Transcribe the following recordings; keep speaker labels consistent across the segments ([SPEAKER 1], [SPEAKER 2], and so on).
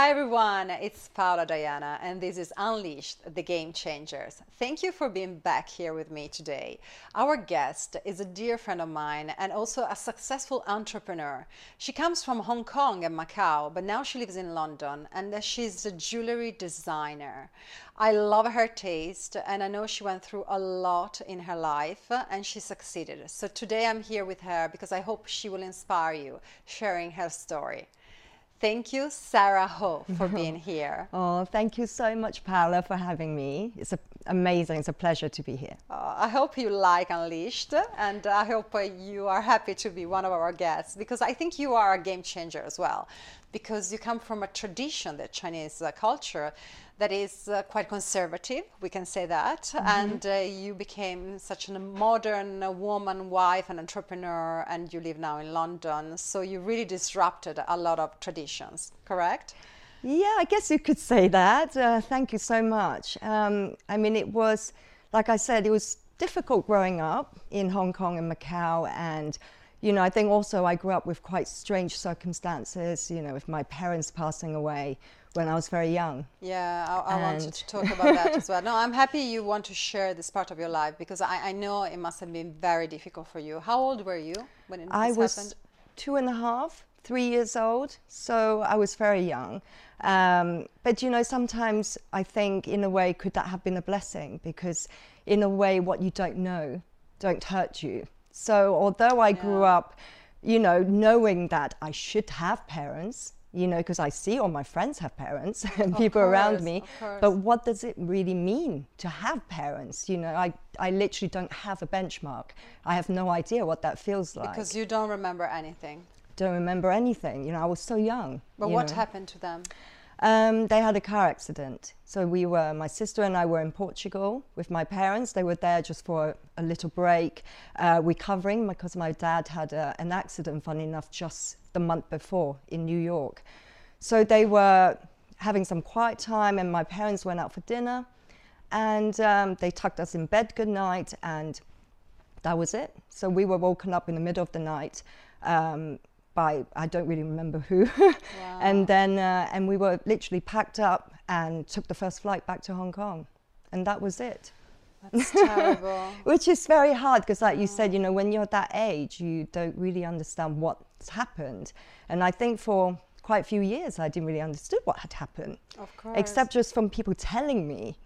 [SPEAKER 1] Hi everyone, it's Paola Diana, and this is Unleashed the Game Changers. Thank you for being back here with me today. Our guest is a dear friend of mine and also a successful entrepreneur. She comes from Hong Kong and Macau, but now she lives in London and she's a jewelry designer. I love her taste, and I know she went through a lot in her life and she succeeded. So today I'm here with her because I hope she will inspire you sharing her story. Thank you, Sarah Ho, for being here.
[SPEAKER 2] Oh, thank you so much, Paola, for having me. It's a, amazing. It's a pleasure to be here.
[SPEAKER 1] Uh, I hope you like Unleashed, and I hope uh, you are happy to be one of our guests because I think you are a game changer as well. Because you come from a tradition, the Chinese uh, culture, that is uh, quite conservative, we can say that. Mm-hmm. And uh, you became such a modern uh, woman, wife, and entrepreneur, and you live now in London. So you really disrupted a lot of traditions, correct?
[SPEAKER 2] Yeah, I guess you could say that. Uh, thank you so much. Um, I mean, it was, like I said, it was difficult growing up in Hong Kong and Macau and you know, I think also I grew up with quite strange circumstances, you know, with my parents passing away when I was very young.
[SPEAKER 1] Yeah, I, I wanted to talk about that as well. No, I'm happy you want to share this part of your life because I, I know it must have been very difficult for you. How old were you when it
[SPEAKER 2] I was
[SPEAKER 1] happened?
[SPEAKER 2] two and a half, three years old, so I was very young. Um, but you know, sometimes I think, in a way, could that have been a blessing? Because in a way, what you don't know don't hurt you. So although I yeah. grew up, you know, knowing that I should have parents, you know, because I see all my friends have parents and people
[SPEAKER 1] course,
[SPEAKER 2] around me. But what does it really mean to have parents? You know, I, I literally don't have a benchmark. I have no idea what that feels like.
[SPEAKER 1] Because you don't remember anything.
[SPEAKER 2] Don't remember anything. You know, I was so young.
[SPEAKER 1] But what know. happened to them?
[SPEAKER 2] Um, they had a car accident. So we were, my sister and I were in Portugal with my parents. They were there just for a, a little break, uh, recovering because my dad had a, an accident, funny enough, just the month before in New York. So they were having some quiet time, and my parents went out for dinner, and um, they tucked us in bed good night, and that was it. So we were woken up in the middle of the night. Um, by I don't really remember who, wow. and then uh, and we were literally packed up and took the first flight back to Hong Kong, and that was it.
[SPEAKER 1] That's terrible.
[SPEAKER 2] Which is very hard because, like you said, you know, when you're that age, you don't really understand what's happened. And I think for quite a few years, I didn't really understand what had happened.
[SPEAKER 1] Of course.
[SPEAKER 2] Except just from people telling me,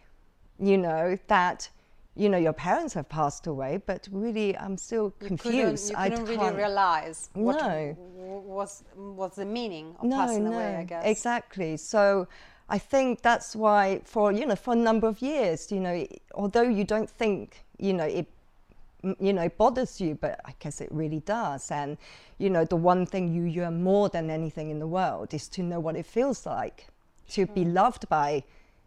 [SPEAKER 2] you know, that you know, your parents have passed away, but really, I'm still confused.
[SPEAKER 1] You couldn't, you couldn't really realize what no. was was the meaning of
[SPEAKER 2] no,
[SPEAKER 1] passing
[SPEAKER 2] no,
[SPEAKER 1] away. I guess
[SPEAKER 2] exactly. So I think that's why, for you know, for a number of years, you know, although you don't think, you know, it, you know, bothers you, but I guess it really does. And you know, the one thing you yearn more than anything in the world is to know what it feels like to be loved by,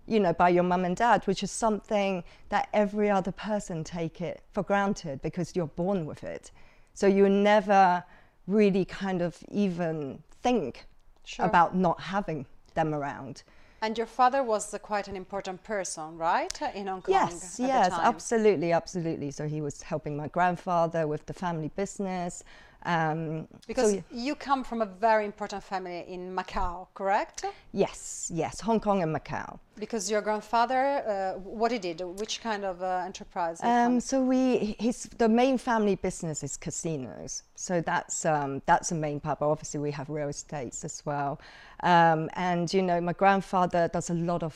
[SPEAKER 2] you know, by your mum and dad, which is something that every other person take it for granted because you're born with it. So you never really kind of even think sure. about not having them around.
[SPEAKER 1] And your father was uh, quite an important person, right, in Hong Kong?
[SPEAKER 2] Yes, yes, absolutely, absolutely. So he was helping my grandfather with the family business.
[SPEAKER 1] Um, because so, you come from a very important family in Macau, correct?
[SPEAKER 2] Yes, yes, Hong Kong and Macau.
[SPEAKER 1] Because your grandfather, uh, what he did, which kind of uh, enterprise?
[SPEAKER 2] Um, so we, his, the main family business is casinos. So that's um, that's the main part. But obviously we have real estates as well. Um, and you know, my grandfather does a lot of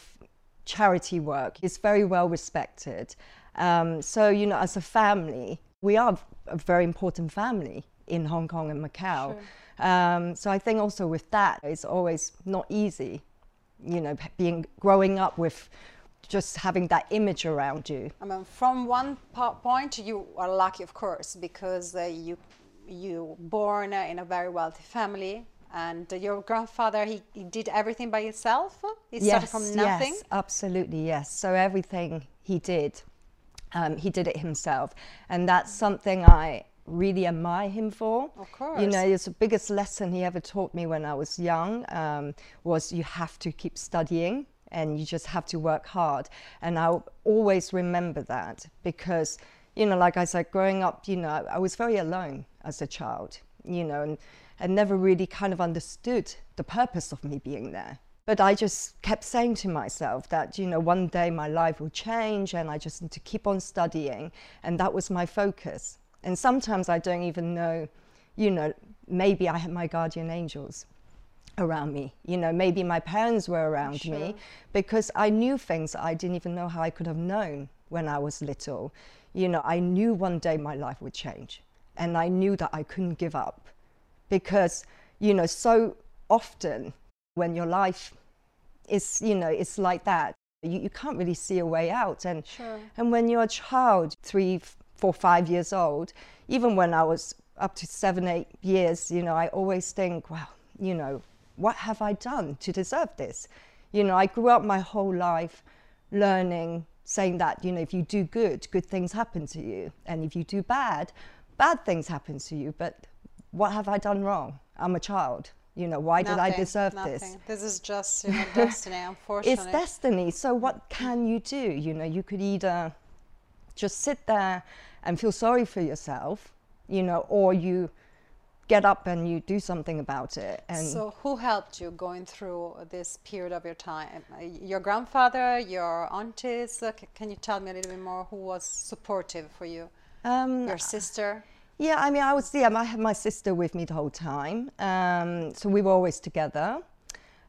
[SPEAKER 2] charity work. He's very well respected. Um, so you know, as a family, we are a very important family in Hong Kong and Macau. Sure. Um, so I think also with that, it's always not easy, you know, being growing up with just having that image around you.
[SPEAKER 1] I mean, from one point, you are lucky, of course, because uh, you you born in a very wealthy family. And uh, your grandfather, he, he, did everything by himself? He
[SPEAKER 2] yes,
[SPEAKER 1] started from nothing?
[SPEAKER 2] Yes, absolutely, yes. So everything he did, um, he did it himself. And that's something I really admire him for.
[SPEAKER 1] Of course.
[SPEAKER 2] You know, it's the biggest lesson he ever taught me when I was young um, was you have to keep studying and you just have to work hard. And I'll always remember that because, you know, like I said, growing up, you know, I was very alone as a child, you know, and, and never really kind of understood the purpose of me being there. But I just kept saying to myself that, you know, one day my life will change and I just need to keep on studying. And that was my focus. And sometimes I don't even know, you know, maybe I had my guardian angels around me. You know, maybe my parents were around
[SPEAKER 1] Sure.
[SPEAKER 2] me because I knew things I didn't even know how I could have known when I was little. You know, I knew one day my life would change and I knew that I couldn't give up because, you know, so often when your life is, you know, it's like that, you, you can't really see a way out. And,
[SPEAKER 1] Sure.
[SPEAKER 2] and when you're a child, three, four, five years old, even when I was up to seven, eight years, you know, I always think, well, you know, what have I done to deserve this? You know, I grew up my whole life learning, saying that, you know, if you do good, good things happen to you. And if you do bad, bad things happen to you. But what have I done wrong? I'm a child. You know, why did I
[SPEAKER 1] Nothing,
[SPEAKER 2] deserve
[SPEAKER 1] nothing.
[SPEAKER 2] this?
[SPEAKER 1] This is just you know, destiny, unfortunately.
[SPEAKER 2] It's destiny. So what can you do? You know, you could either just sit there and feel sorry for yourself, you know, or you get up and you do something about it. And
[SPEAKER 1] So, who helped you going through this period of your time? Uh, Your grandfather, your aunties? Uh, can you tell me a little bit more who was supportive for you?
[SPEAKER 2] um,
[SPEAKER 1] Your sister?
[SPEAKER 2] yeah, I mean, I was yeah, I had my sister with me the whole time, um, so we were always together.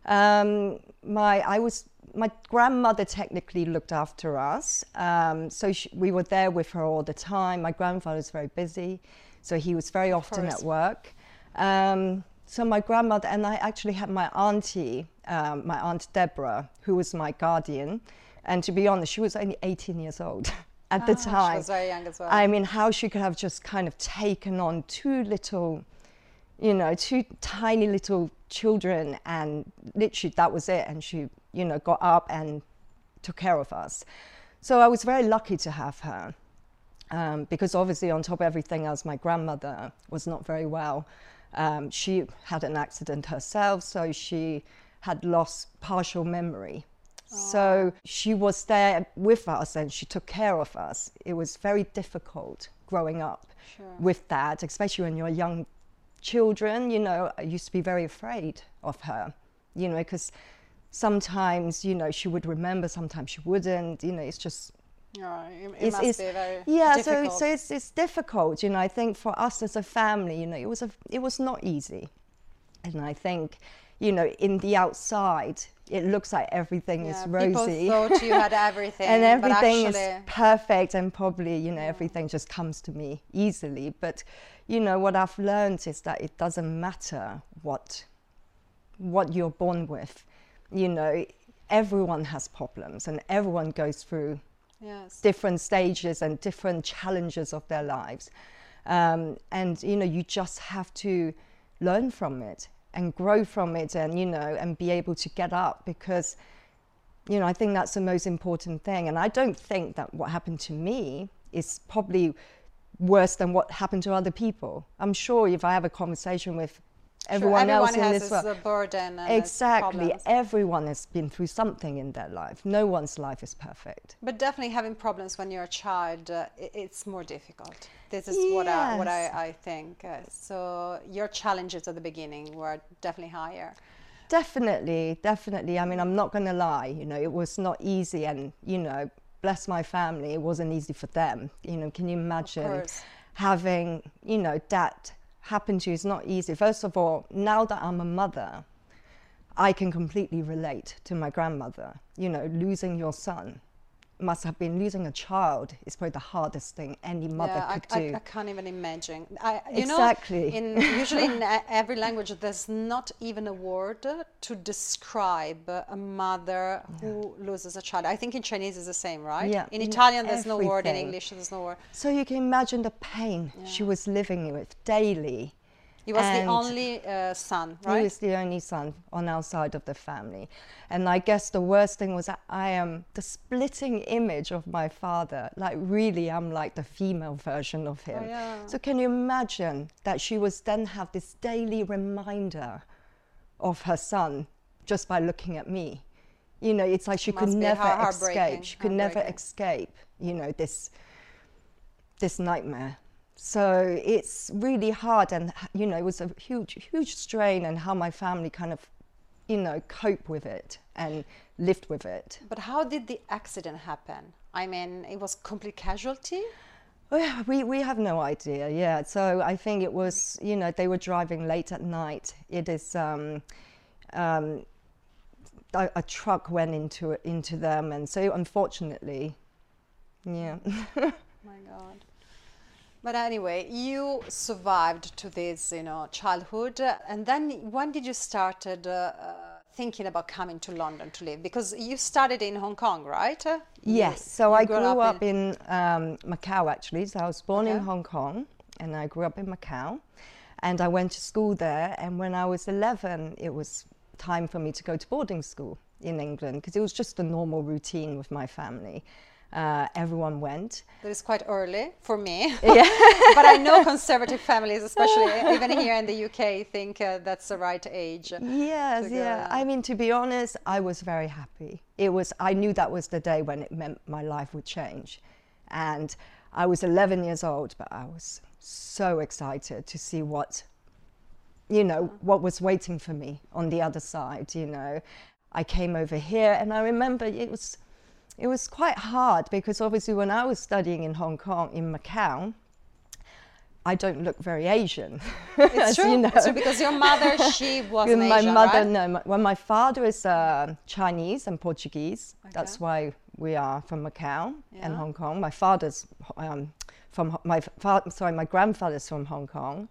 [SPEAKER 2] Um, my I was my grandmother technically looked after us, um, so she, we were there with her all the time. My grandfather was very busy, so he was very often at work. Um, so my grandmother and I actually had my auntie, um, my aunt Deborah, who was my guardian, and to be honest, she was only 18 years old at the
[SPEAKER 1] Ah,
[SPEAKER 2] time.
[SPEAKER 1] She was very young as well.
[SPEAKER 2] I mean, how she could have just kind of taken on two little, you know, two tiny little children, and literally that was it. And she, you know, got up and took care of us. So I was very lucky to have her. Um, because obviously, on top of everything else, my grandmother was not very well. Um, she had an accident herself, so she had lost partial memory. So she was there with us and she took care of us. It was very difficult growing up
[SPEAKER 1] Sure.
[SPEAKER 2] with that, especially when you're young children. You know, I used to be very afraid of her, you know, because sometimes, you know, she would remember, sometimes she wouldn't. You know, it's just
[SPEAKER 1] Yeah, it, it
[SPEAKER 2] it's,
[SPEAKER 1] must
[SPEAKER 2] it's
[SPEAKER 1] be very
[SPEAKER 2] yeah so, so it's, it's difficult you know i think for us as a family you know it was a, it was not easy and i think you know in the outside it looks like everything is rosy
[SPEAKER 1] People thought you had everything,
[SPEAKER 2] and everything is perfect and probably you know everything just comes to me easily. But you know what i've learned is that it doesn't matter what what you're born with. You know everyone has problems and everyone goes through
[SPEAKER 1] yes.
[SPEAKER 2] different stages and different challenges of their lives. Um, and, you know, you just have to learn from it and grow from it and, you know, and be able to get up because, you know, I think that's the most important thing. And I don't think that what happened to me is probably worse than what happened to other people. I'm sure if I have a conversation with
[SPEAKER 1] Sure,
[SPEAKER 2] everyone, else in
[SPEAKER 1] has
[SPEAKER 2] this world,
[SPEAKER 1] and
[SPEAKER 2] exactly, everyone has been through something in their life. No one's life is perfect.
[SPEAKER 1] But definitely having problems when you're a child, uh, it's more difficult. This is what I, what I, I think. Uh, so your challenges at the beginning were definitely higher.
[SPEAKER 2] Definitely, definitely. I mean, I'm not going to lie, you know, it was not easy. And, you know, bless my family, it wasn't easy for them. You know, can you imagine having, you know, that happen to you is not easy. First of all, now that I'm a mother, I can completely relate to my grandmother. You know, losing your son must have been losing a child is probably the hardest thing any mother
[SPEAKER 1] yeah,
[SPEAKER 2] could
[SPEAKER 1] I,
[SPEAKER 2] do.
[SPEAKER 1] I, I can't even imagine. I, you
[SPEAKER 2] Exactly.
[SPEAKER 1] know, in usually in every language, there's not even a word to describe a mother who loses a child. I think in Chinese is the same, right?
[SPEAKER 2] Yeah,
[SPEAKER 1] In
[SPEAKER 2] in
[SPEAKER 1] Italian, there's no word. In. English, there's no word.
[SPEAKER 2] So you can imagine the pain she was living with daily.
[SPEAKER 1] He was the only uh, son, right?
[SPEAKER 2] He was the only son on our side of the family. And I guess the worst thing was that I am the splitting image of my father. Like, really, I'm like the female version of him.
[SPEAKER 1] Oh, yeah.
[SPEAKER 2] So, can you imagine that she was then have this daily reminder of her son just by looking at me? You know, it's like she could never escape. She could never escape, you know, this this nightmare. So it's really hard, and you know, it was a huge, huge strain, and how my family kind of, you know, cope with it and lived with it.
[SPEAKER 1] But how did the accident happen? I mean, it was complete casualty?
[SPEAKER 2] We, we have no idea, yeah. So I think it was, you know, they were driving late at night. It is, um, um, a, a truck went into, into them. And so unfortunately, yeah.
[SPEAKER 1] My God. But anyway, you survived to this, you know, childhood, and then when did you started uh, thinking about coming to London to live? Because you started in Hong Kong, right?
[SPEAKER 2] Yes, so
[SPEAKER 1] you
[SPEAKER 2] I
[SPEAKER 1] grew
[SPEAKER 2] grew
[SPEAKER 1] up
[SPEAKER 2] up, in, um, Macau actually. So I was born in Hong Kong and I grew up in Macau. And I went to school there. And when I was 11, it was time for me to go to boarding school in England because it was just a normal routine with my family. Uh, everyone went.
[SPEAKER 1] That is quite early for me.
[SPEAKER 2] Yeah.
[SPEAKER 1] but I know conservative families, especially even here in the UK, think uh, that's the right age.
[SPEAKER 2] Yes, yeah. I mean, to be honest, I was very happy. It was. I knew that was the day when it meant my life would change, and I was 11 years old, but I was so excited to see what, you know, what was waiting for me on the other side. You know, I came over here, and I remember it was, it was quite hard because obviously when I was studying in Hong Kong in Macau. I don't look very Asian.
[SPEAKER 1] It's true.
[SPEAKER 2] you know.
[SPEAKER 1] It's true because your mother, she was an
[SPEAKER 2] my
[SPEAKER 1] Asian,
[SPEAKER 2] mother,
[SPEAKER 1] right?
[SPEAKER 2] no. My, well, my father is uh, Chinese and Portuguese. That's why we are from Macau and Hong Kong. My father's um, from my fa- sorry, my grandfather's from Hong Kong,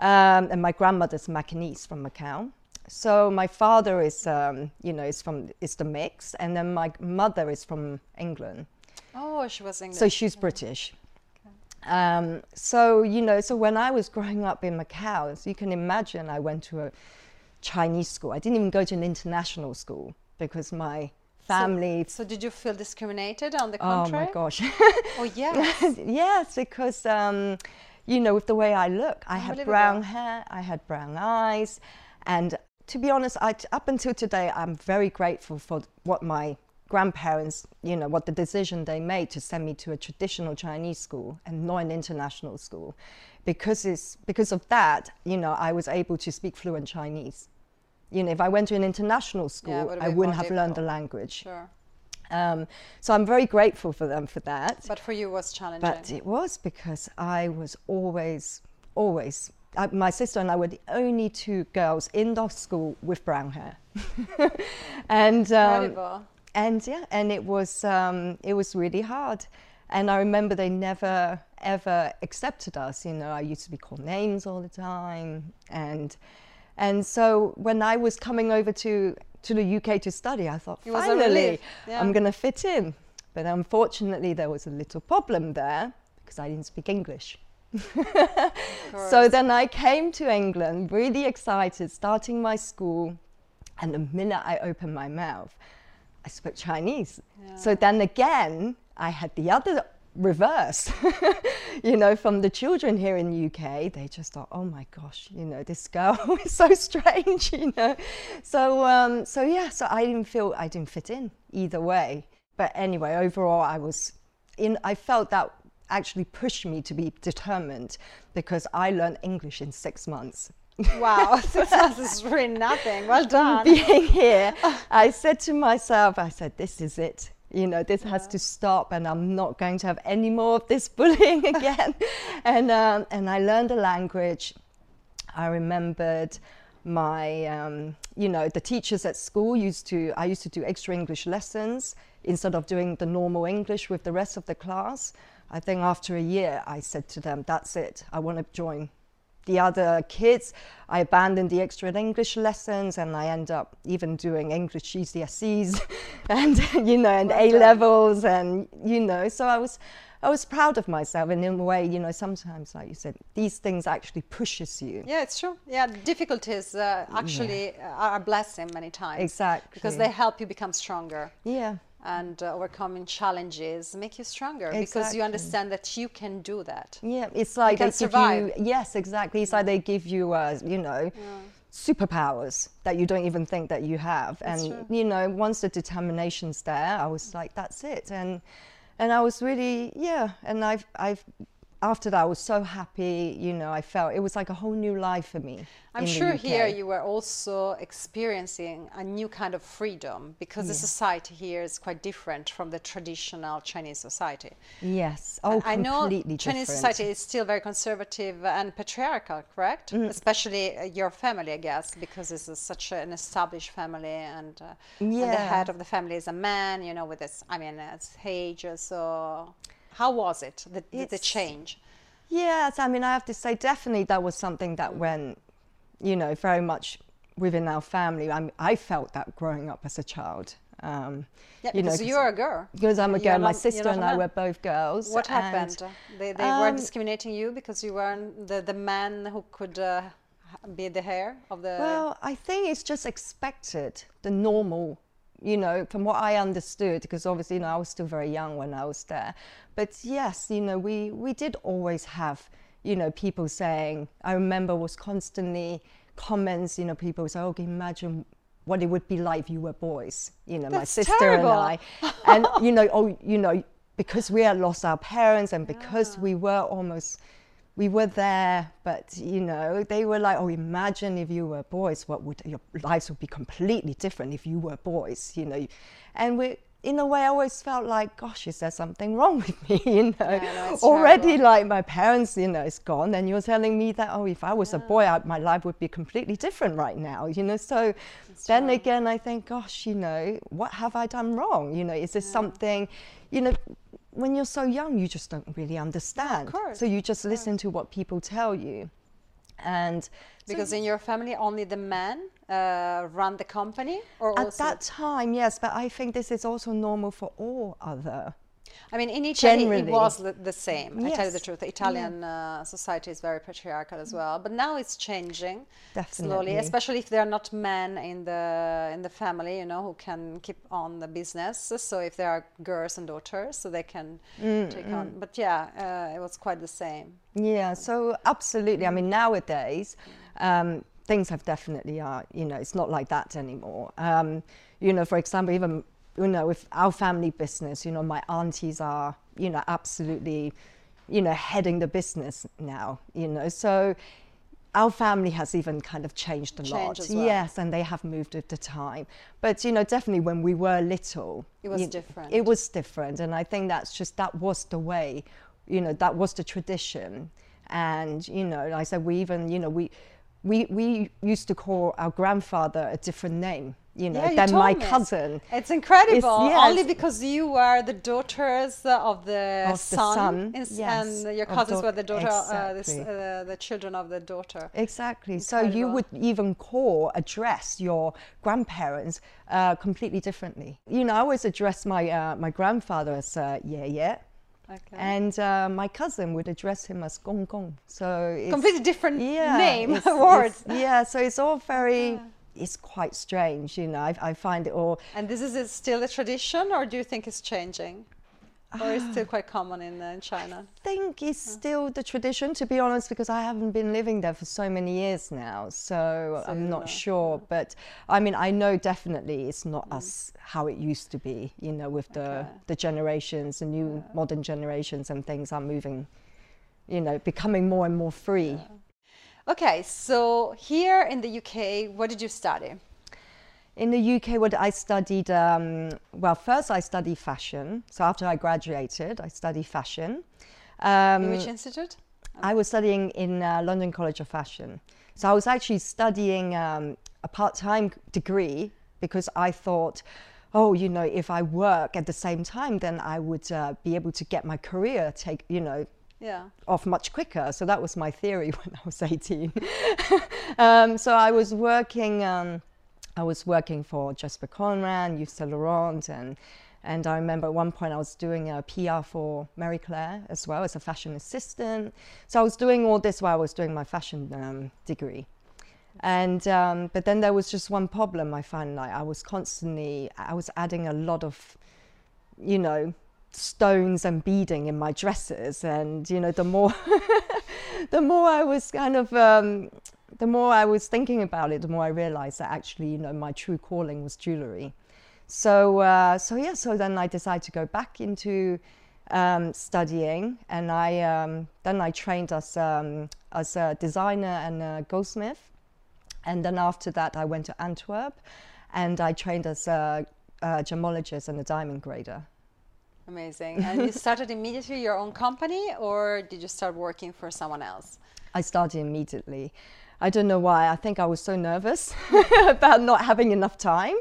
[SPEAKER 2] um, and my grandmother's Macanese from Macau. So my father is, um, you know, is from is the mix, and then my mother is from England.
[SPEAKER 1] Oh, she was English.
[SPEAKER 2] So she's British. Um, so you know, so when I was growing up in Macau, as you can imagine, I went to a Chinese school. I didn't even go to an international school because my family.
[SPEAKER 1] So did you feel discriminated on the
[SPEAKER 2] oh
[SPEAKER 1] contrary?
[SPEAKER 2] my gosh!
[SPEAKER 1] Oh, yes.
[SPEAKER 2] yes, because um, you know, with the way I look, I had brown hair, I had brown eyes, and to be honest, I, up until today, I'm very grateful for what my grandparents, you know, what the decision they made to send me to a traditional Chinese school and not an international school, because it's because of that, you know, I was able to speak fluent Chinese. You know, if I went to an international school,
[SPEAKER 1] would've
[SPEAKER 2] I wouldn't have learned the language.
[SPEAKER 1] Sure.
[SPEAKER 2] Um, so I'm very grateful for them for that.
[SPEAKER 1] But for you, it was challenging.
[SPEAKER 2] But it was because I was always, always. I, my sister and I were the only two girls in the school with brown hair, and um, and yeah, and it was um, it was really hard. And I remember they never ever accepted us. You know, I used to be called names all the time, and and so when I was coming over to to the UK to study, I thought
[SPEAKER 1] It
[SPEAKER 2] finally
[SPEAKER 1] yeah.
[SPEAKER 2] I'm going to fit in. But unfortunately, there was a little problem there because I didn't speak English. So then I came to England really excited, starting my school, and the minute I opened my mouth, I spoke Chinese. So then again, I had the other reverse. you know, from the children here in the UK, they just thought, "Oh my gosh, you know, this girl is so strange," you know. So, um, so yeah, so I didn't feel I didn't fit in either way. But anyway, overall, I was in. I felt that actually pushed me to be determined because I learned English in six months.
[SPEAKER 1] Wow, six months is really nothing. Well done.
[SPEAKER 2] being here, I said to myself, I said, this is it. You know, this has to stop, and I'm not going to have any more of this bullying again. and um, and I learned a language. I remembered my, um, you know, the teachers at school used to. I used to do extra English lessons instead of doing the normal English with the rest of the class. I think after a year, I said to them, "That's it. I want to join the other kids. I abandoned the extra English lessons and I end up even doing English GCSEs and you know and
[SPEAKER 1] Well
[SPEAKER 2] A levels and you know so I was I was proud of myself and in a way you know sometimes like you said these things actually pushes you
[SPEAKER 1] Yeah, it's true. Yeah, difficulties uh, actually uh, are a blessing many times.
[SPEAKER 2] Exactly.
[SPEAKER 1] Because they help you become stronger.
[SPEAKER 2] yeah
[SPEAKER 1] and uh, overcoming challenges make you stronger because you understand that you can do that.
[SPEAKER 2] Yeah, it's like
[SPEAKER 1] can
[SPEAKER 2] they give
[SPEAKER 1] survive.
[SPEAKER 2] you yes, exactly. It's like they give you, uh, you know, superpowers that you don't even think that you have.
[SPEAKER 1] That's
[SPEAKER 2] and
[SPEAKER 1] true.
[SPEAKER 2] you know, once the determination's there, I was like, that's it. And and I was really yeah. And I've I've after that, I was so happy. You know, I felt it was like a whole new life for me.
[SPEAKER 1] I'm sure here you were also experiencing a new kind of freedom because yeah. the society here is quite different from the traditional Chinese society.
[SPEAKER 2] Yes, oh,
[SPEAKER 1] I know
[SPEAKER 2] Chinese
[SPEAKER 1] different. society is still very conservative and patriarchal, correct? Mm. Especially uh, your family, I guess, because it's a, such an established family, and, uh, yeah. and, the head of the family is a man. You know, with this, I mean, it's age. So, how was it the, the change?
[SPEAKER 2] Yes, I mean, I have to say, definitely that was something that went you know, very much within our family. I, I felt that growing up as a child.
[SPEAKER 1] Um, yeah, you because know, you're a girl.
[SPEAKER 2] Because I'm a girl. Not, My sister and I were both girls.
[SPEAKER 1] What happened? They, they um, weren't discriminating you because you weren't the, the man who could uh, be the heir of the.
[SPEAKER 2] Well, I think it's just expected, the normal, you know, from what I understood, because obviously, you know, I was still very young when I was there. But yes, you know, we, we did always have you know, people saying, I remember was constantly comments, you know, people say, oh, imagine what it would be like if you were boys, you know,
[SPEAKER 1] That's
[SPEAKER 2] my sister
[SPEAKER 1] terrible.
[SPEAKER 2] and I. And, you know, oh, you know, because we had lost our parents and because yeah. we were almost, we were there, but, you know, they were like, oh, imagine if you were boys, what would, your lives would be completely different if you were boys, you know. And we, in a way, I always felt like, gosh, is there something wrong with me? You know,
[SPEAKER 1] yeah, no,
[SPEAKER 2] already
[SPEAKER 1] terrible.
[SPEAKER 2] like my parents, you know, is gone, and you're telling me that, oh, if I was yeah. a boy, I, my life would be completely different right now. You know, so That's then again, I think, gosh, you know, what have I done wrong? You know, is this yeah. something, you know, when you're so young, you just don't really understand. So you just listen to what people tell you, and
[SPEAKER 1] because so in your family, only the men uh, run the company? Or
[SPEAKER 2] At that time, yes, but I think this is also normal for all other
[SPEAKER 1] I mean, in Italy Generally. it was the, the same. Yes. I tell you the truth. The Italian yeah. uh, society is very patriarchal as well, but now it's changing
[SPEAKER 2] Definitely.
[SPEAKER 1] slowly. Especially if there are not men in the in the family, you know, who can keep on the business. So if there are girls and daughters, so they can mm, take mm. on. But yeah, uh, it was quite the same.
[SPEAKER 2] Yeah. So absolutely. I mean, nowadays. Um, things have definitely are, you know, it's not like that anymore. Um, you know, for example, even, you know, with our family business, you know, my aunties are, you know, absolutely, you know, heading the business now, you know, so our family has even kind of changed a
[SPEAKER 1] lot.
[SPEAKER 2] Well. Yes, and they have moved at the time. But you know, definitely when we were little,
[SPEAKER 1] it was you, different.
[SPEAKER 2] It was different, and I think that's just that was the way. You know, that was the tradition, and you know, like I said, we even you know we we, we used to call our grandfather a different name, you know,
[SPEAKER 1] yeah, you
[SPEAKER 2] than my
[SPEAKER 1] me.
[SPEAKER 2] cousin.
[SPEAKER 1] It's incredible. Yes. Only because you were the daughters of the
[SPEAKER 2] of
[SPEAKER 1] son,
[SPEAKER 2] the son
[SPEAKER 1] yes. and your cousins were the daughter, exactly. uh, the, uh, the, children of the daughter.
[SPEAKER 2] Exactly. Incredible. So you would even call, address your grandparents uh, completely differently. You know, I always address my uh, my grandfather as uh, yeah, yeah Okay. And uh, my cousin would address him as Gong Gong. So
[SPEAKER 1] it's, completely different yeah, name it's, words.
[SPEAKER 2] It's, yeah, so it's all very. Yeah. It's quite strange, you know. I, I find it all.
[SPEAKER 1] And this is still a tradition, or do you think it's changing? or is still quite common in, uh, in China?
[SPEAKER 2] I think it's still the tradition, to be honest, because I haven't been living there for so many years now, so, so I'm not sure. Yeah. But I mean, I know definitely it's not mm. as how it used to be, you know, with the okay. the generations, the new yeah. modern generations, and things are moving, you know, becoming more and more free.
[SPEAKER 1] Okay, so here in the UK, what did you study?
[SPEAKER 2] In the UK, what I studied, um, well, first I studied fashion. So after I graduated, I studied fashion.
[SPEAKER 1] Um, in which institute?
[SPEAKER 2] I was studying in uh, London College of Fashion. So I was actually studying um, a part-time degree because I thought, oh, you know, if I work at the same time, then I would uh, be able to get my career take, you know,
[SPEAKER 1] yeah.
[SPEAKER 2] off much quicker. So that was my theory when I was 18. um, so I was working um, I was working for Jasper Conran, Yves Saint Laurent, and and I remember at one point I was doing a PR for Marie Claire as well as a fashion assistant. So I was doing all this while I was doing my fashion um, degree. And um, but then there was just one problem. I found like I was constantly I was adding a lot of, you know, stones and beading in my dresses, and you know the more the more I was kind of um, the more I was thinking about it, the more I realized that actually, you know, my true calling was jewelry. So, uh, so yeah, so then I decided to go back into um, studying, and I um, then I trained as um, as a designer and a goldsmith, and then after that I went to Antwerp, and I trained as a, a gemologist and a diamond grader.
[SPEAKER 1] Amazing. And you started immediately your own company, or did you start working for someone else?
[SPEAKER 2] I started immediately. I don't know why. I think I was so nervous about not having enough time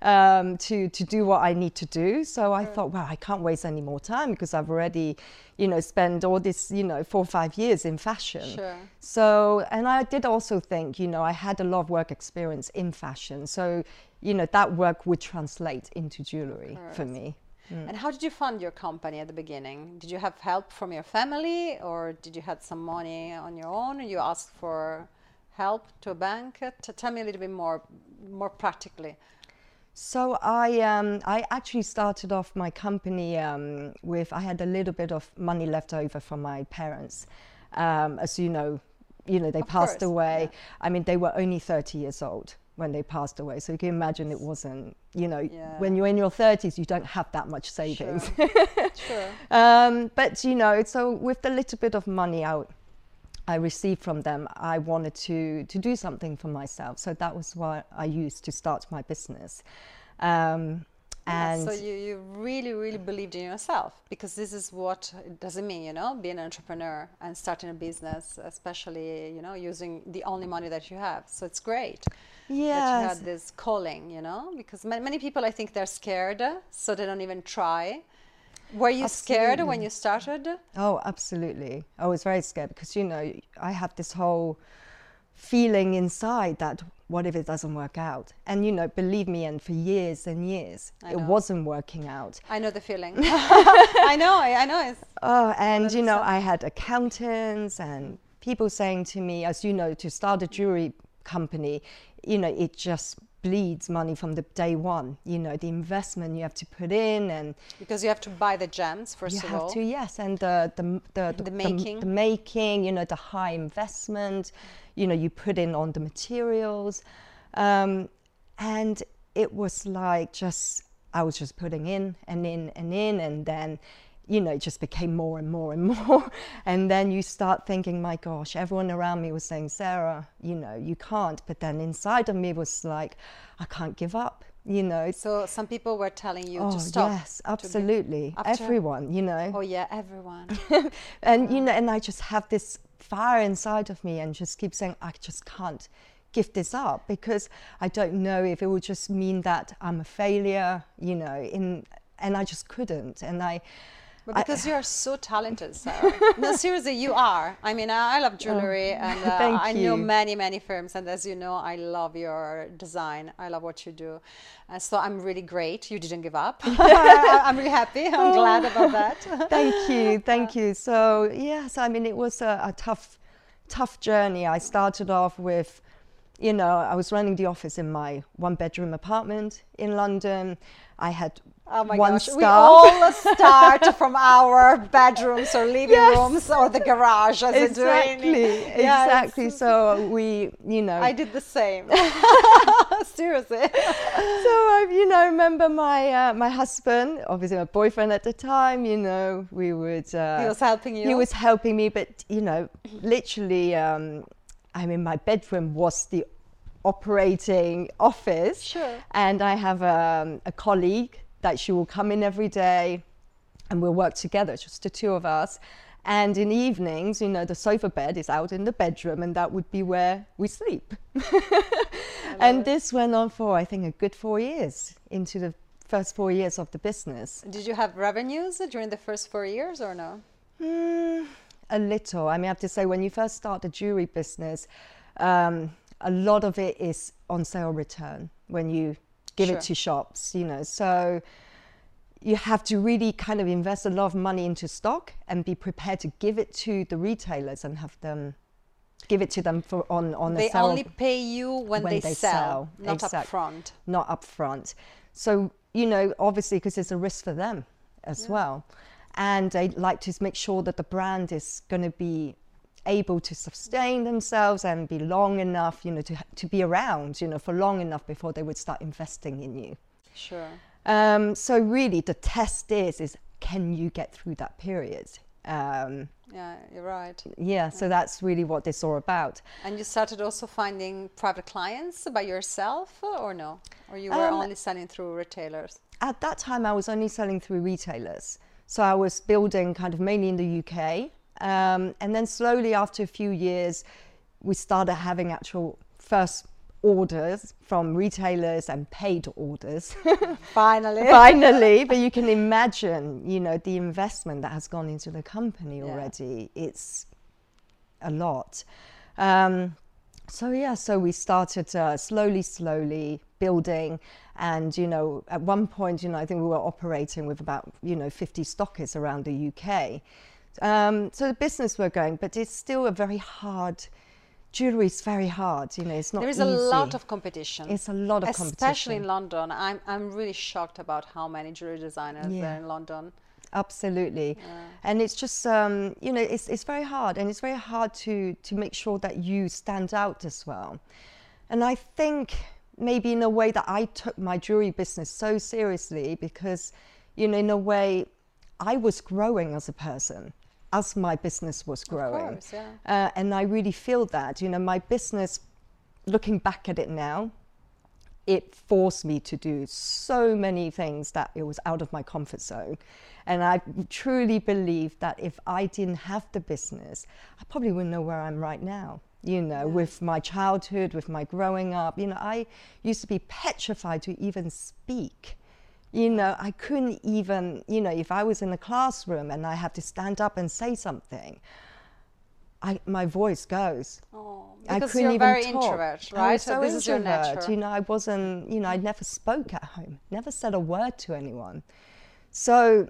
[SPEAKER 2] um, to to do what I need to do. So I thought, well, I can't waste any more time because I've already, you know, spent all this, you know, four or five years in fashion.
[SPEAKER 1] Sure.
[SPEAKER 2] So, and I did also think, you know, I had a lot of work experience in fashion. So, you know, that work would translate into jewelry for me.
[SPEAKER 1] And how did you fund your company at the beginning? Did you have help from your family, or did you had some money on your own? And you asked for help to a bank. T- tell me a little bit more, more practically.
[SPEAKER 2] So I um, I actually started off my company um, with I had a little bit of money left over from my parents, um, as you know, you know they
[SPEAKER 1] Of
[SPEAKER 2] passed
[SPEAKER 1] course,
[SPEAKER 2] away.
[SPEAKER 1] yeah.
[SPEAKER 2] I mean they were only thirty years old when they passed away, so you can imagine it wasn't you know
[SPEAKER 1] Yeah.
[SPEAKER 2] when you're in your thirties you don't have that much savings.
[SPEAKER 1] Sure.
[SPEAKER 2] um, but you know, so with the little bit of money out I received from them, I wanted to to do something for myself. So that was what I used to start my business. Um,
[SPEAKER 1] Yeah, so you, you really, really believed in yourself because this is what it doesn't mean, you know, being an entrepreneur and starting a business, especially, you know, using the only money that you have. So it's great that you had this calling, you know, because many, many people, I think they're scared, so they don't even try. Were you scared when you started?
[SPEAKER 2] oh, absolutely. I was very scared because you know I have this whole feeling inside that what if it doesn't work out? And you know, believe me, and for years and years, it wasn't working out.
[SPEAKER 1] I know the feeling. I know, I, I know. It's,
[SPEAKER 2] Oh, and you know. I had accountants and people saying to me, as you know, to start a jewelry company, you know, it just bleeds money from the day one. You know, the investment you have to put in, and
[SPEAKER 1] because you have to buy the gems, first
[SPEAKER 2] you
[SPEAKER 1] of
[SPEAKER 2] have to, yes, and the the the,
[SPEAKER 1] The making.
[SPEAKER 2] the, making, you know, the high investment, you know, you put in on the materials, um, and it was like just I was just putting in and in and in, and then you know, it just became more and more and more. and then you start thinking, my gosh, everyone around me was saying, Sarah, you know, you can't. But then inside of me was like, I can't give up, you know.
[SPEAKER 1] So some people were telling you
[SPEAKER 2] oh,
[SPEAKER 1] to stop.
[SPEAKER 2] yes, absolutely. Everyone, you know.
[SPEAKER 1] Oh yeah, everyone.
[SPEAKER 2] and, you know, and I just have this fire inside of me and just keep saying, I just can't give this up because I don't know if it would just mean that I'm a failure, you know, in, and I just couldn't. And I,
[SPEAKER 1] But
[SPEAKER 2] I-
[SPEAKER 1] because you are so talented, Sarah. no, seriously, you are. I mean, I, I love jewelry, and uh,
[SPEAKER 2] Oh,
[SPEAKER 1] I know many, many firms. And as you know, I love your design. I love what you do. Uh, so I'm really great. You didn't give up. I'm really happy. I'm glad about that.
[SPEAKER 2] thank you thank you so yes i mean it was a, a tough tough journey i started off with you know i was running the office in my one bedroom apartment in london i had
[SPEAKER 1] Oh my
[SPEAKER 2] one
[SPEAKER 1] gosh, we all start from our bedrooms or living
[SPEAKER 2] Yes.
[SPEAKER 1] rooms or the garage as
[SPEAKER 2] exactly
[SPEAKER 1] Yeah,
[SPEAKER 2] exactly so we you know
[SPEAKER 1] I did the same. Seriously.
[SPEAKER 2] so I, you know, remember my uh, my husband, obviously my boyfriend at the time. You know, we would. Uh,
[SPEAKER 1] He was helping you?
[SPEAKER 2] He was helping me, but you know, literally, um, I mean, my bedroom was the operating office.
[SPEAKER 1] Sure.
[SPEAKER 2] And I have um, a colleague that she will come in every day, and we'll work together, just the two of us. And in the evenings, you know, the sofa bed is out in the bedroom, and that would be where we sleep. and this went on for, I think, a good four years into the first four years of the business.
[SPEAKER 1] Did you have revenues during the first four years or no?
[SPEAKER 2] Mm, a little. I mean, I have to say, when you first start the jewelry business, um, a lot of it is on sale return when you give
[SPEAKER 1] Sure.
[SPEAKER 2] it to shops, you know. So you have to really kind of invest a lot of money into stock and be prepared to give it to the retailers and have them give it to them for on on
[SPEAKER 1] They
[SPEAKER 2] a sale They
[SPEAKER 1] only pay you when,
[SPEAKER 2] when
[SPEAKER 1] they,
[SPEAKER 2] they
[SPEAKER 1] sell,
[SPEAKER 2] sell,
[SPEAKER 1] not
[SPEAKER 2] exact-
[SPEAKER 1] upfront.
[SPEAKER 2] not upfront. So, you know, obviously, because it's a risk for them as well. And they like to make sure that the brand is going to be able to sustain themselves and be long enough, you know, to, to be around, you know, for long enough before they would start investing in you.
[SPEAKER 1] Sure.
[SPEAKER 2] Um, so really, the test is is can you get through that period? Um,
[SPEAKER 1] yeah, you're right.
[SPEAKER 2] Yeah, so that's really what this all about.
[SPEAKER 1] And you started also finding private clients by yourself, or no? Or you were
[SPEAKER 2] Um,
[SPEAKER 1] only selling through retailers?
[SPEAKER 2] At that time, I was only selling through retailers. So I was building kind of mainly in the UK. Um, and then slowly, after a few years, we started having actual first orders from retailers and paid orders.
[SPEAKER 1] Finally.
[SPEAKER 2] Finally, but you can imagine, you know, the investment that has gone into the company
[SPEAKER 1] Yeah.
[SPEAKER 2] already. It's a lot. Um, so yeah, so we started uh, slowly, slowly building, and you know, at one point, you know, I think we were operating with about you know 50 stockists around the UK. Um, so the business were going, but it's still a very hard. Jewelry is very hard, you know. It's not.
[SPEAKER 1] There is a lot of competition.
[SPEAKER 2] It's a lot of competition.
[SPEAKER 1] Especially in. London. I'm, I'm really shocked about how many jewelry designers there
[SPEAKER 2] Yeah.
[SPEAKER 1] in London.
[SPEAKER 2] Absolutely, and it's just um, you know it's it's very hard, and it's very hard to to make sure that you stand out as well. And I think maybe in a way that I took my jewelry business so seriously because you know in a way I was growing as a person as my business was growing,
[SPEAKER 1] course, yeah.
[SPEAKER 2] uh, and I really feel that you know my business. Looking back at it now, it forced me to do so many things that it was out of my comfort zone. And I truly believe that if I didn't have the business, I probably wouldn't know where I'm right now. You know, with my childhood, with my growing up, you know, I used to be petrified to even speak. You know, I couldn't even, you know, if I was in a classroom and I have to stand up and say something, I, my voice goes.
[SPEAKER 1] Oh,
[SPEAKER 2] I
[SPEAKER 1] because
[SPEAKER 2] couldn't
[SPEAKER 1] you're
[SPEAKER 2] even
[SPEAKER 1] very
[SPEAKER 2] talk.
[SPEAKER 1] introvert, right?
[SPEAKER 2] so
[SPEAKER 1] this is your
[SPEAKER 2] introvert.
[SPEAKER 1] nature.
[SPEAKER 2] You know, I wasn't. You know, I never spoke at home. Never said a word to anyone. So,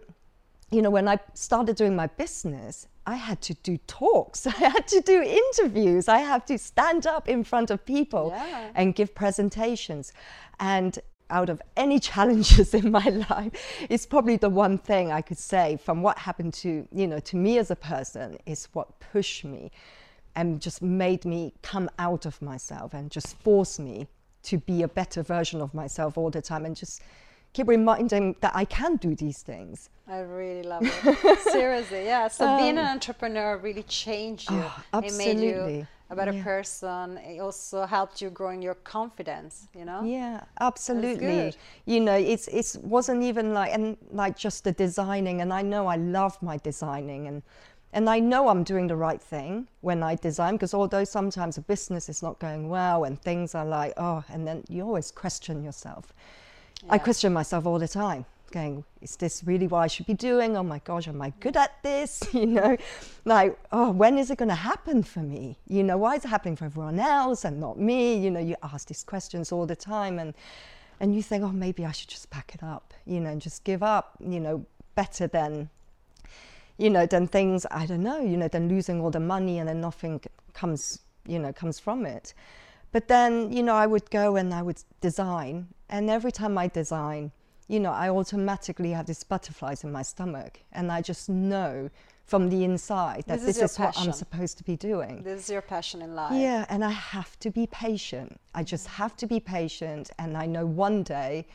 [SPEAKER 2] you know, when I started doing my business, I had to do talks. I had to do interviews. I had to stand up in front of people
[SPEAKER 1] Yeah.
[SPEAKER 2] and give presentations. And out of any challenges in my life, it's probably the one thing I could say from what happened to, you know, to me as a person is what pushed me and just made me come out of myself and just force me to be a better version of myself all the time and just keep reminding that I can do these things.
[SPEAKER 1] I really love it. Seriously, yeah. So being an entrepreneur really changed you.
[SPEAKER 2] Um, Oh,
[SPEAKER 1] It made you
[SPEAKER 2] absolutely.
[SPEAKER 1] A better
[SPEAKER 2] Yeah.
[SPEAKER 1] person. It also helped you growing your confidence, you know?
[SPEAKER 2] Yeah, absolutely. You know, it's it wasn't even like and like just the designing, and I know I love my designing, and and I know I'm doing the right thing when I design because although sometimes a business is not going well and things are like oh, and then you always question yourself. I question myself all the time. Going, is this really what I should be doing? Oh my gosh, am I good at this? You know, like, oh, when is it going to happen for me? You know, why is it happening for everyone else and not me? You know, you ask these questions all the time, and and you think, oh, maybe I should just pack it up, you know, and just give up. You know, better than, you know, than things I don't know, you know, than losing all the money and then nothing comes, you know, comes from it. But then, you know, I would go and I would design, and every time I design, you know, I automatically have these butterflies in my stomach, and I just know from the inside that
[SPEAKER 1] This is
[SPEAKER 2] this,
[SPEAKER 1] your
[SPEAKER 2] is, what I'm supposed to be doing.
[SPEAKER 1] This is your passion in life.
[SPEAKER 2] Yeah, and I have to be patient. I just have to be patient, and I know one day,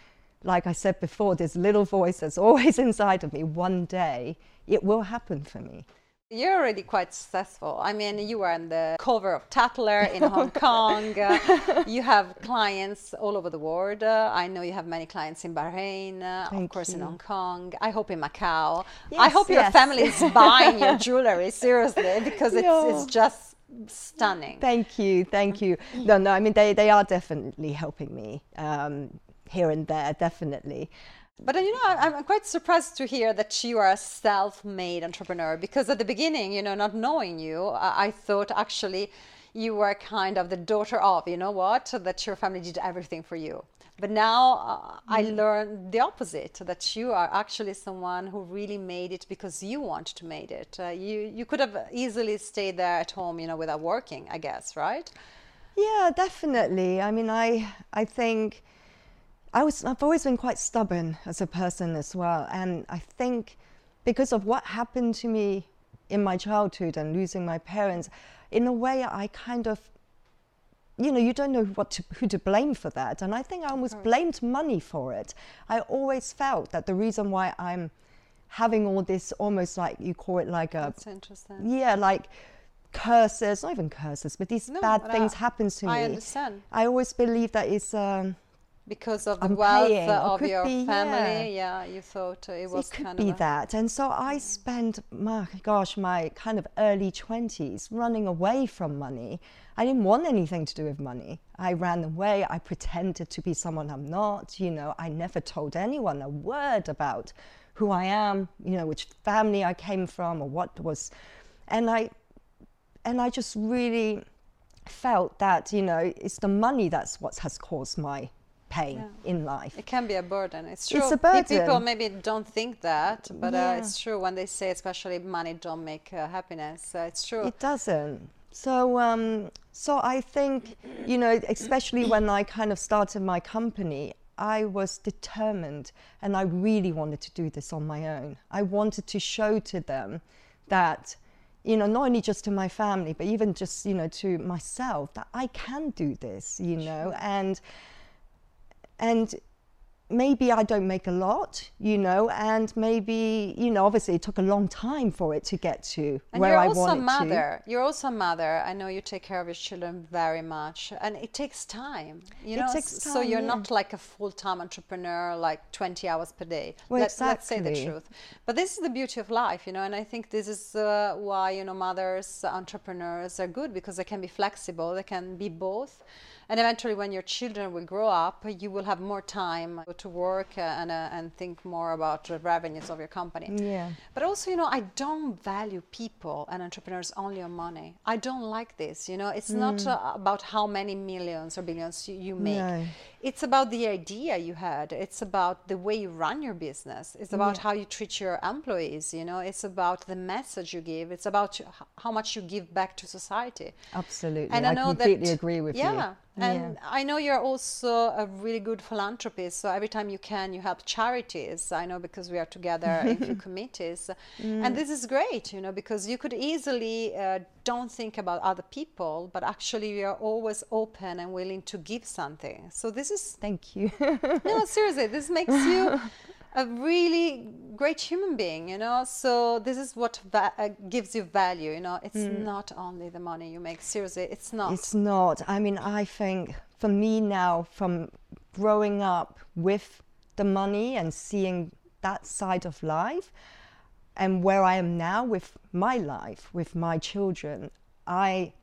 [SPEAKER 2] like I said before, this little voice that's always inside of me, one day it will happen for me.
[SPEAKER 1] You're already quite successful. I mean, you are on the cover of Tatler in Hong Kong. Uh, you have clients all over the world. Uh, I know you have many clients in Bahrain, uh, of course, in. Hong Kong. I hope in Macau. I
[SPEAKER 2] Yes,
[SPEAKER 1] hope your family is buying your jewelry, seriously, because it's,
[SPEAKER 2] Yeah.
[SPEAKER 1] it's just stunning.
[SPEAKER 2] Thank you, thank you. No, no, I mean, they, they are definitely helping me um, here and there, definitely.
[SPEAKER 1] But you know, I'm quite surprised to hear that you are a self-made entrepreneur because at the beginning, you know, not knowing you, I, I thought actually you were kind of the daughter of, you know what, that your family did everything for you. But now uh, I learned the opposite, that you are actually someone who really made it because you wanted to make it. Uh, you, you could have easily stayed there at home, you know, without working, I guess, right?
[SPEAKER 2] Yeah, definitely. I mean, I I think I was I've always been quite stubborn as a person as well, and I think because of what happened to me in my childhood and losing my parents, in a way, I kind of you know, you don't know what to, who to blame for that. And I think I almost blamed money for it. I always felt that the reason why I'm having all this almost like you call it like a
[SPEAKER 1] That's interesting.
[SPEAKER 2] yeah like curses not even curses but these
[SPEAKER 1] No,
[SPEAKER 2] bad things
[SPEAKER 1] I-
[SPEAKER 2] happen to me
[SPEAKER 1] I understand.
[SPEAKER 2] i always believe that it's um
[SPEAKER 1] Because of the
[SPEAKER 2] I'm
[SPEAKER 1] wealth
[SPEAKER 2] paying,
[SPEAKER 1] uh, of your
[SPEAKER 2] be,
[SPEAKER 1] family, yeah. you thought uh, it was
[SPEAKER 2] it could
[SPEAKER 1] kind
[SPEAKER 2] be
[SPEAKER 1] of
[SPEAKER 2] that. And so i spent my gosh my kind of early 20s running away from money. I didn't want anything to do with money. I ran away. I pretended to be someone i'm not you know. I never told anyone a word about who i am you know which family i came from or what was. And i and i just really felt that you know it's the money that's what has caused my pain
[SPEAKER 1] Yeah.
[SPEAKER 2] in life
[SPEAKER 1] It can be a burden. It's true.
[SPEAKER 2] It's a
[SPEAKER 1] Pe- People maybe don't think that, but uh, it's true when they say, especially money don't make uh, happiness. Uh, it's true.
[SPEAKER 2] It doesn't. So, um, so I think, you know, especially when I kind of started my company, I was determined and I really wanted to do this on my own. I wanted to show to them that, you know, not only just to my family, but even just, you know, to myself that I can do this, you know, and, and maybe I don't make a lot, you know, and maybe, you know, obviously it took a long time for it to get to
[SPEAKER 1] And
[SPEAKER 2] where
[SPEAKER 1] you're
[SPEAKER 2] I
[SPEAKER 1] also a
[SPEAKER 2] wanted
[SPEAKER 1] mother. You're also a mother. I know you take care of your children very much, and it takes time. You
[SPEAKER 2] It
[SPEAKER 1] know,
[SPEAKER 2] takes
[SPEAKER 1] s- so you're
[SPEAKER 2] yeah.
[SPEAKER 1] not like a full-time entrepreneur, like 20 hours per day.
[SPEAKER 2] Well,
[SPEAKER 1] Let, Let's say the truth. But this is the beauty of life, you know, and I think this is uh, why you know mothers, entrepreneurs are good because they can be flexible. They can be both. And eventually, when your children will grow up, you will have more time to work uh, and, uh, and think more about the revenues of your company.
[SPEAKER 2] Yeah.
[SPEAKER 1] But also, you know, I don't value people and entrepreneurs only on money. I don't like this. You know, it's not uh, about how many millions or billions you, you make.
[SPEAKER 2] No.
[SPEAKER 1] It's about the idea you had. It's about the way you run your business. It's about how you treat your employees. You know, it's about the message you give. It's about how much you give back to society.
[SPEAKER 2] Absolutely.
[SPEAKER 1] And I,
[SPEAKER 2] I
[SPEAKER 1] know
[SPEAKER 2] completely
[SPEAKER 1] that,
[SPEAKER 2] agree with you.
[SPEAKER 1] yeah, and
[SPEAKER 2] Yeah.
[SPEAKER 1] I know you're also a really good philanthropist. So every time you can, you help charities. I know because we are together in few committees,
[SPEAKER 2] Mm.
[SPEAKER 1] and this is great. You know, because you could easily uh, don't think about other people, but actually you are always open and willing to give something. So this is
[SPEAKER 2] Thank you.
[SPEAKER 1] no, seriously, this makes you a really great human being, you know. So this is what va- uh, gives you value, you know. It's not only the money you make. Seriously, it's not.
[SPEAKER 2] Mm. it's not. I mean, I think for me now, from growing up with the money and seeing that side of life, and where I am now with my life, with my children, I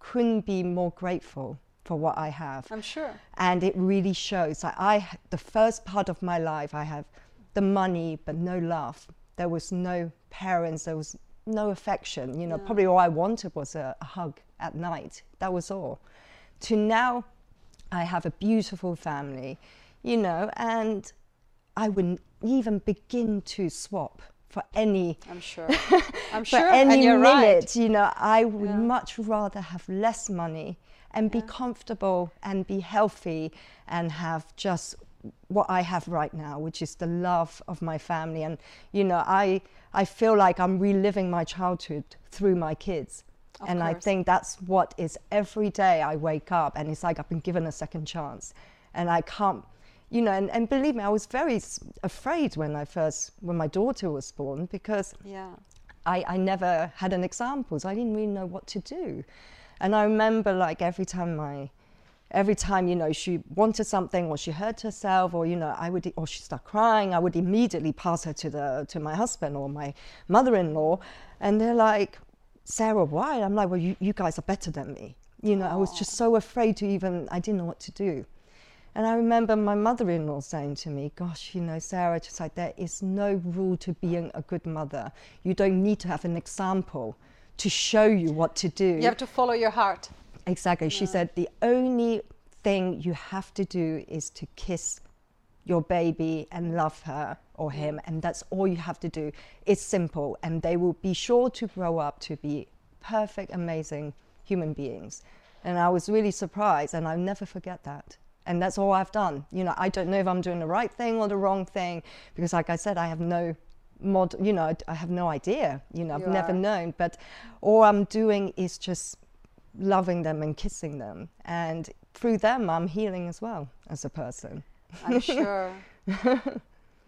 [SPEAKER 2] couldn't be more grateful for what I have.
[SPEAKER 1] I'm sure.
[SPEAKER 2] and it really shows like i the first part of my life i have the money but no love there was no parents there was no affection you know probably all i wanted was a, a hug at night that was all to now i have a beautiful family you know and i wouldn't even begin to swap for any
[SPEAKER 1] I'm sure. I'm
[SPEAKER 2] for
[SPEAKER 1] sure.
[SPEAKER 2] any
[SPEAKER 1] and you're
[SPEAKER 2] minute,
[SPEAKER 1] right.
[SPEAKER 2] you know, I would
[SPEAKER 1] Yeah.
[SPEAKER 2] much rather have less money and be comfortable and be healthy and have just what I have right now, which is the love of my family. And you know, I I feel like I'm reliving my childhood through my kids.
[SPEAKER 1] Of
[SPEAKER 2] and I think that's what is every day I wake up and it's like I've been given a second chance. And I can't you know, and, and believe me, I was very afraid when I first, when my daughter was born, because
[SPEAKER 1] Yeah.
[SPEAKER 2] I, I never had an example, so I didn't really know what to do. And I remember like every time my, every time, you know, she wanted something or she hurt herself or, you know, I would, or she started crying, I would immediately pass her to the, to my husband or my mother-in-law. And they're like, Sarah, why? I'm like, well, you, you guys are better than me. You know, I was just so afraid to even, I didn't know what to do. And I remember my mother in law saying to me, Gosh, you know, Sarah, just like there is no rule to being a good mother. You don't need to have an example to show you what to do.
[SPEAKER 1] You have to follow your heart.
[SPEAKER 2] Exactly. She said the only thing you have to do is to kiss your baby and love her or him, and that's all you have to do. It's simple, and they will be sure to grow up to be perfect, amazing human beings. And I was really surprised, and I'll never forget that. And that's all I've done. You know, I don't know if I'm doing the right thing or the wrong thing, because, like I said, I have no mod. You know, I have no idea. You know, I've
[SPEAKER 1] You
[SPEAKER 2] never
[SPEAKER 1] are.
[SPEAKER 2] known. But all I'm doing is just loving them and kissing them. And through them, I'm healing as well as a person.
[SPEAKER 1] I'm sure.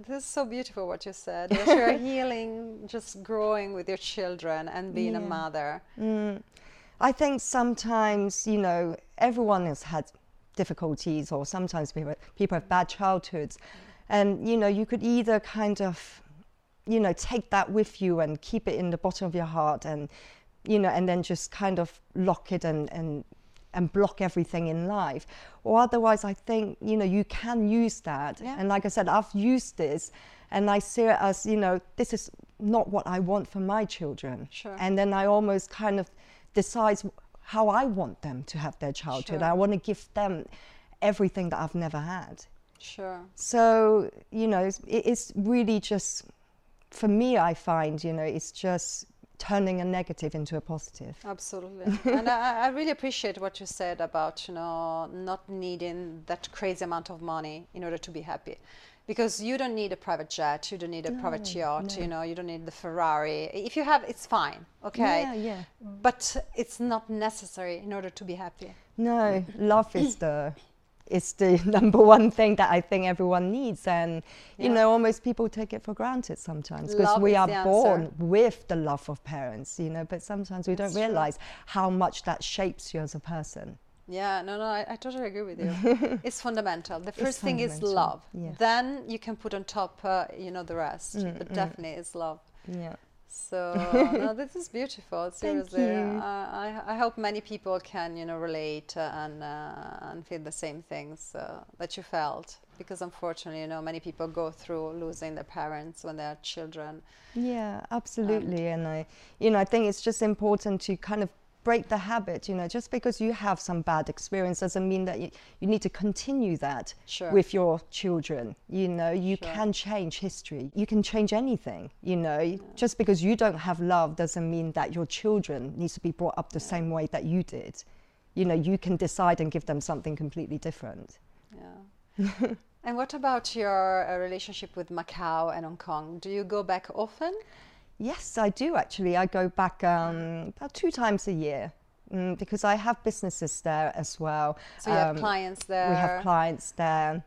[SPEAKER 1] This is so beautiful what you said. That you're healing, just growing with your children and being a mother.
[SPEAKER 2] Mm. I think sometimes, you know, everyone has had difficulties, or sometimes people, people have bad childhoods. And, you know, you could either kind of, you know, take that with you and keep it in the bottom of your heart and, you know, and then just kind of lock it and, and, and block everything in life. Or otherwise, I think, you know, you can use that.
[SPEAKER 1] Yeah.
[SPEAKER 2] And like I said, I've used this and I see it as, you know, this is not what I want for my children.
[SPEAKER 1] Sure.
[SPEAKER 2] And then I almost kind of decides how I want them to have their childhood.
[SPEAKER 1] Sure.
[SPEAKER 2] I want to give them everything that I've never had.
[SPEAKER 1] Sure.
[SPEAKER 2] So, you know, it's, it's really just, for me, I find, you know, it's just turning a negative into a positive.
[SPEAKER 1] Absolutely. and I, I really appreciate what you said about, you know, not needing that crazy amount of money in order to be happy. Because you don't need a private jet, you don't need a private yacht, you know, you don't need the Ferrari. If you have, it's fine, okay?
[SPEAKER 2] Yeah, yeah.
[SPEAKER 1] But it's not necessary in order to be happy.
[SPEAKER 2] No, love is the is the number one thing that I think everyone needs, and you know, almost people take it for granted sometimes because we are
[SPEAKER 1] answer.
[SPEAKER 2] born with the love of parents, you know. But sometimes we
[SPEAKER 1] That's
[SPEAKER 2] don't
[SPEAKER 1] true.
[SPEAKER 2] realize how much that shapes you as a person.
[SPEAKER 1] Yeah, no, no, I, I totally agree with you. it's fundamental. The first thing is love.
[SPEAKER 2] yeah.
[SPEAKER 1] Then you can put on top, uh, you know, the rest.
[SPEAKER 2] Mm,
[SPEAKER 1] but definitely it's love.
[SPEAKER 2] Yeah.
[SPEAKER 1] So no, this is beautiful. Seriously,
[SPEAKER 2] you.
[SPEAKER 1] I, I I hope many people can you know relate uh, and uh, and feel the same things uh, that you felt because unfortunately you know many people go through losing their parents when they're children.
[SPEAKER 2] Yeah, absolutely. And I, you know, I think it's just important to kind of break the habit. You know, just because you have some bad experience doesn't mean that you, you need to continue that
[SPEAKER 1] Sure.
[SPEAKER 2] with your children. You know, you
[SPEAKER 1] Sure.
[SPEAKER 2] can change history. You can change anything. You know, just because you don't have love doesn't mean that your children needs to be brought up the same way that you did. You know, you can decide and give them something completely different.
[SPEAKER 1] Yeah. and what about your uh, relationship with Macau and Hong Kong? Do you go back often?
[SPEAKER 2] Yes, I do actually. I go back um, about two times a year mm, because I have businesses there as well.
[SPEAKER 1] So you have
[SPEAKER 2] Um,
[SPEAKER 1] clients there.
[SPEAKER 2] We have clients there.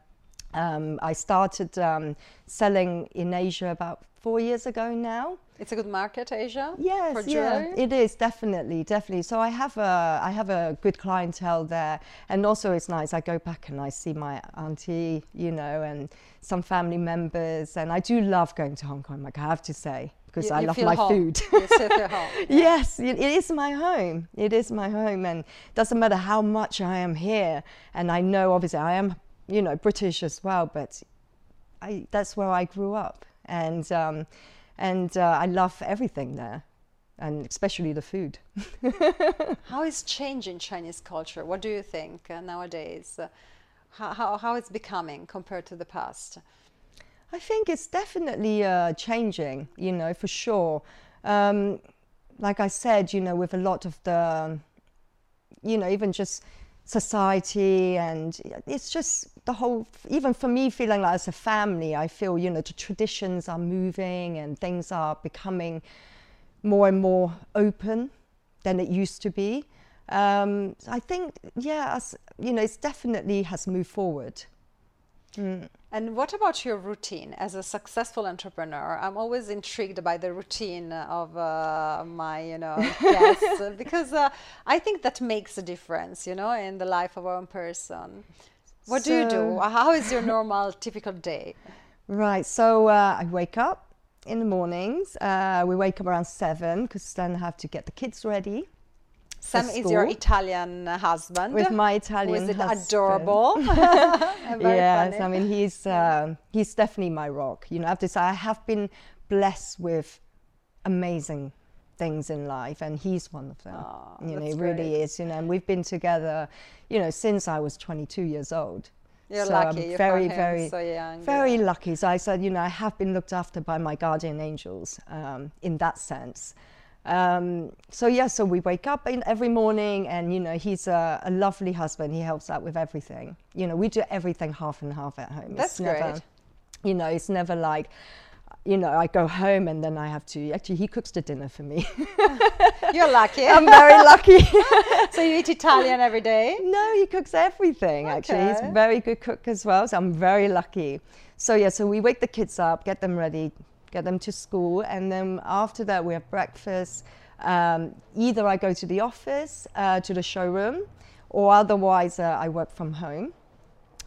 [SPEAKER 2] Um, I started um, selling in Asia about four years ago now.
[SPEAKER 1] It's a good market, Asia.
[SPEAKER 2] Yes, yeah, it is definitely, definitely. So I have a, I have a good clientele there, and also it's nice. I go back and I see my auntie, you know, and some family members, and I do love going to Hong Kong. Like I have to say, because I love my
[SPEAKER 1] home.
[SPEAKER 2] food.
[SPEAKER 1] You sit at home.
[SPEAKER 2] Yes, it, it is my home. It is my home, and doesn't matter how much I am here. And I know, obviously, I am, you know, British as well, but I, that's where I grew up, and um, and uh, I love everything there, and especially the food.
[SPEAKER 1] How is changing Chinese culture? What do you think uh, nowadays? Uh, how, how, how it's becoming compared to the past?
[SPEAKER 2] I think it's definitely uh, changing, you know, for sure. Um, like I said, you know, with a lot of the, you know, even just society and it's just the whole, even for me feeling like as a family, I feel, you know, the traditions are moving and things are becoming more and more open than it used to be. Um, I think, yeah, as, you know, it's definitely has moved forward.
[SPEAKER 1] And what about your routine as a successful entrepreneur? I'm always intrigued by the routine of uh, my, you know, guests because uh, I think that makes a difference, you know, in the life of one person. What do you do? How is your normal, typical day?
[SPEAKER 2] Right. So uh, I wake up in the mornings. Uh, we wake up around seven because then I have to get the kids ready.
[SPEAKER 1] Sam is your. Italian husband.
[SPEAKER 2] With my Italian
[SPEAKER 1] is it
[SPEAKER 2] husband.
[SPEAKER 1] adorable?
[SPEAKER 2] Yes,
[SPEAKER 1] funny.
[SPEAKER 2] I mean he's um he's definitely my rock. You know, I have to say I have been blessed with amazing things in life, and he's one of them.
[SPEAKER 1] Aw,
[SPEAKER 2] you know, he really
[SPEAKER 1] great.
[SPEAKER 2] is. You know, and we've been together, you know, since I was 22 years old.
[SPEAKER 1] You're
[SPEAKER 2] So I'm
[SPEAKER 1] lucky. You
[SPEAKER 2] very, very,
[SPEAKER 1] so young.
[SPEAKER 2] Very
[SPEAKER 1] yeah.
[SPEAKER 2] lucky. So I said, you know, I have been looked after by my guardian angels um, in that sense. Um, so yeah, so we wake up in every morning, and you know, he's a, a lovely husband. He helps out with everything. You know, we do everything half and half at home.
[SPEAKER 1] That's
[SPEAKER 2] never,
[SPEAKER 1] great.
[SPEAKER 2] You know, it's never like, you know, I go home and then I have to. Actually, he cooks the dinner for me.
[SPEAKER 1] You're lucky.
[SPEAKER 2] I'm very lucky.
[SPEAKER 1] so you eat Italian every day?
[SPEAKER 2] No, he cooks everything. Actually, he's a very good cook as well. So I'm very lucky. So yeah, so we wake the kids up, get them ready, get them to school, and then after that we have breakfast. Um, either I go to the office, uh, to the showroom, or otherwise uh, I work from home.